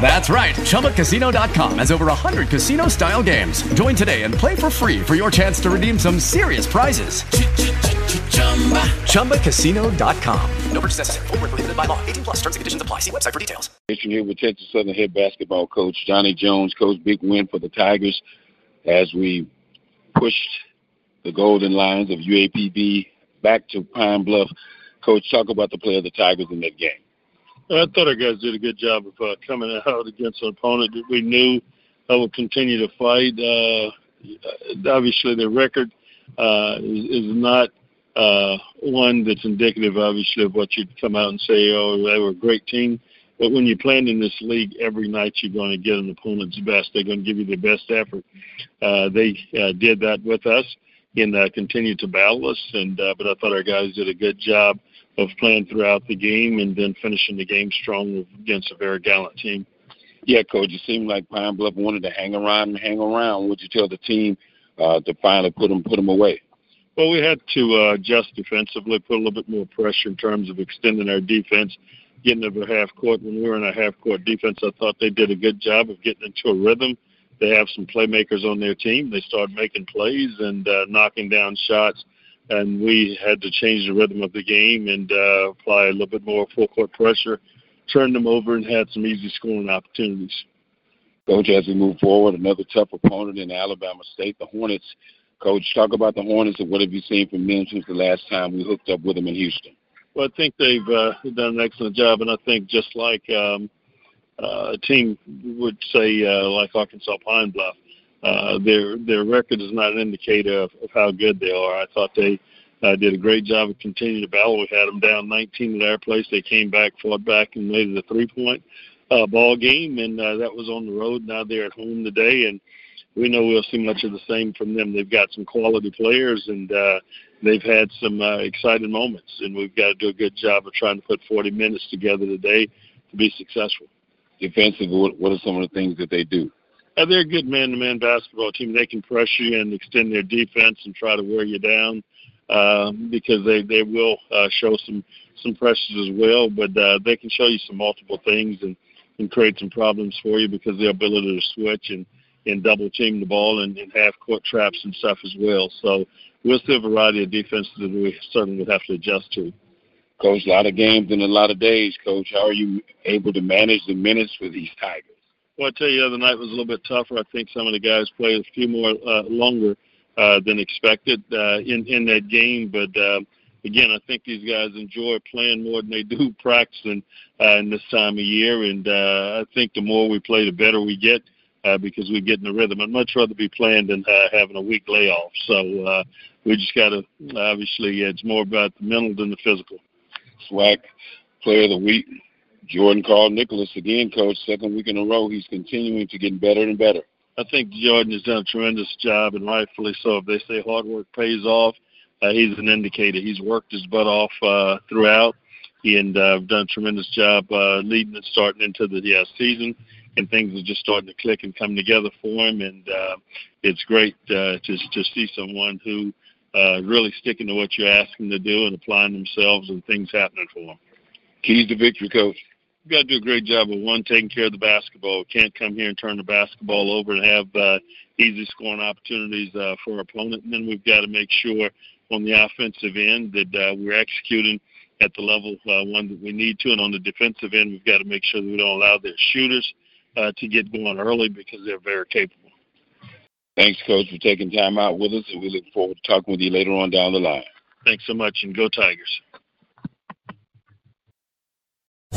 That's right. ChumbaCasino.com has over 100 casino style games. Join today and play for free for your chance to redeem some serious prizes. ChumbaCasino.com. No purchase necessary. Full prohibited by law. 18 plus terms and conditions apply. See website for details. Here with Texas Southern head basketball coach Johnny Jones. Coach, big win for the Tigers as we pushed the Golden Lions of UAPB back to Pine Bluff. Coach, talk about the play of the Tigers in that game. I thought our guys did a good job of uh, coming out against an opponent that we knew uh, would continue to fight. Uh, obviously, their record uh, is, is not uh, one that's indicative, obviously, of what you'd come out and say, oh, they were a great team. But when you're playing in this league every night, you're going to get an opponent's best. They're going to give you their best effort. Uh, they uh, did that with us and uh, continued to battle us. And uh, but I thought our guys did a good job of playing throughout the game and then finishing the game strong against a very gallant team. Yeah, coach. It seemed like Pine Bluff wanted to hang around and hang around. Would you tell the team uh, to finally put them put them away? Well, we had to uh, adjust defensively, put a little bit more pressure in terms of extending our defense, getting over half court. When we were in a half court defense, I thought they did a good job of getting into a rhythm. They have some playmakers on their team. They started making plays and uh, knocking down shots, and we had to change the rhythm of the game and uh, apply a little bit more full court pressure, turn them over, and had some easy scoring opportunities. Coach, as we move forward, another tough opponent in Alabama State, the Hornets. Coach, talk about the Hornets and what have you seen from them since the last time we hooked up with them in Houston? Well, I think they've uh, done an excellent job, and I think just like um, uh, a team would say, uh, like Arkansas Pine Bluff, uh, their their record is not an indicator of, of how good they are. I thought they uh, did a great job of continuing to battle. We had them down 19 at our place. They came back, fought back, and made it a three point uh, ball game, and uh, that was on the road. Now they're at home today, and we know we'll see much of the same from them. They've got some quality players, and uh, they've had some uh, exciting moments, and we've got to do a good job of trying to put 40 minutes together today to be successful. Defensively, what are some of the things that they do? Uh, they're a good man-to-man basketball team. They can pressure you and extend their defense and try to wear you down uh, because they they will uh, show some some pressures as well. But uh, they can show you some multiple things and and create some problems for you because the ability to switch and and double team the ball and, and half court traps and stuff as well. So we'll see a variety of defenses that we certainly would have to adjust to. Coach, a lot of games in a lot of days. Coach, how are you able to manage the minutes for these Tigers? Well, I tell you, the other night was a little bit tougher. I think some of the guys played a few more uh, longer uh, than expected uh, in in that game. But uh, again, I think these guys enjoy playing more than they do practicing uh, in this time of year. And uh, I think the more we play, the better we get uh, because we get in the rhythm. I'd much rather be playing than uh, having a week layoff. So uh, we just got to obviously it's more about the mental than the physical. SWAC Player of the Week, Jordan called Nicholas again, coach. Second week in a row, he's continuing to get better and better. I think Jordan has done a tremendous job, and rightfully so. If they say hard work pays off, uh, he's an indicator. He's worked his butt off uh, throughout, and uh, done a tremendous job uh, leading and starting into the yeah, season and things are just starting to click and come together for him. And uh, it's great uh, to to see someone who uh, really sticking to what you ask them to do and applying themselves and things happening for them. Keys to victory, coach. We've got to do a great job of one taking care of the basketball. We can't come here and turn the basketball over and have uh, easy scoring opportunities uh, for our opponent. And then we've got to make sure on the offensive end that uh, we're executing at the level uh, one that we need to. And on the defensive end, we've got to make sure that we don't allow their shooters uh, to get going early because they're very capable. Thanks, Coach, for taking time out with us, and we look forward to talking with you later on down the line. Thanks so much, and go Tigers.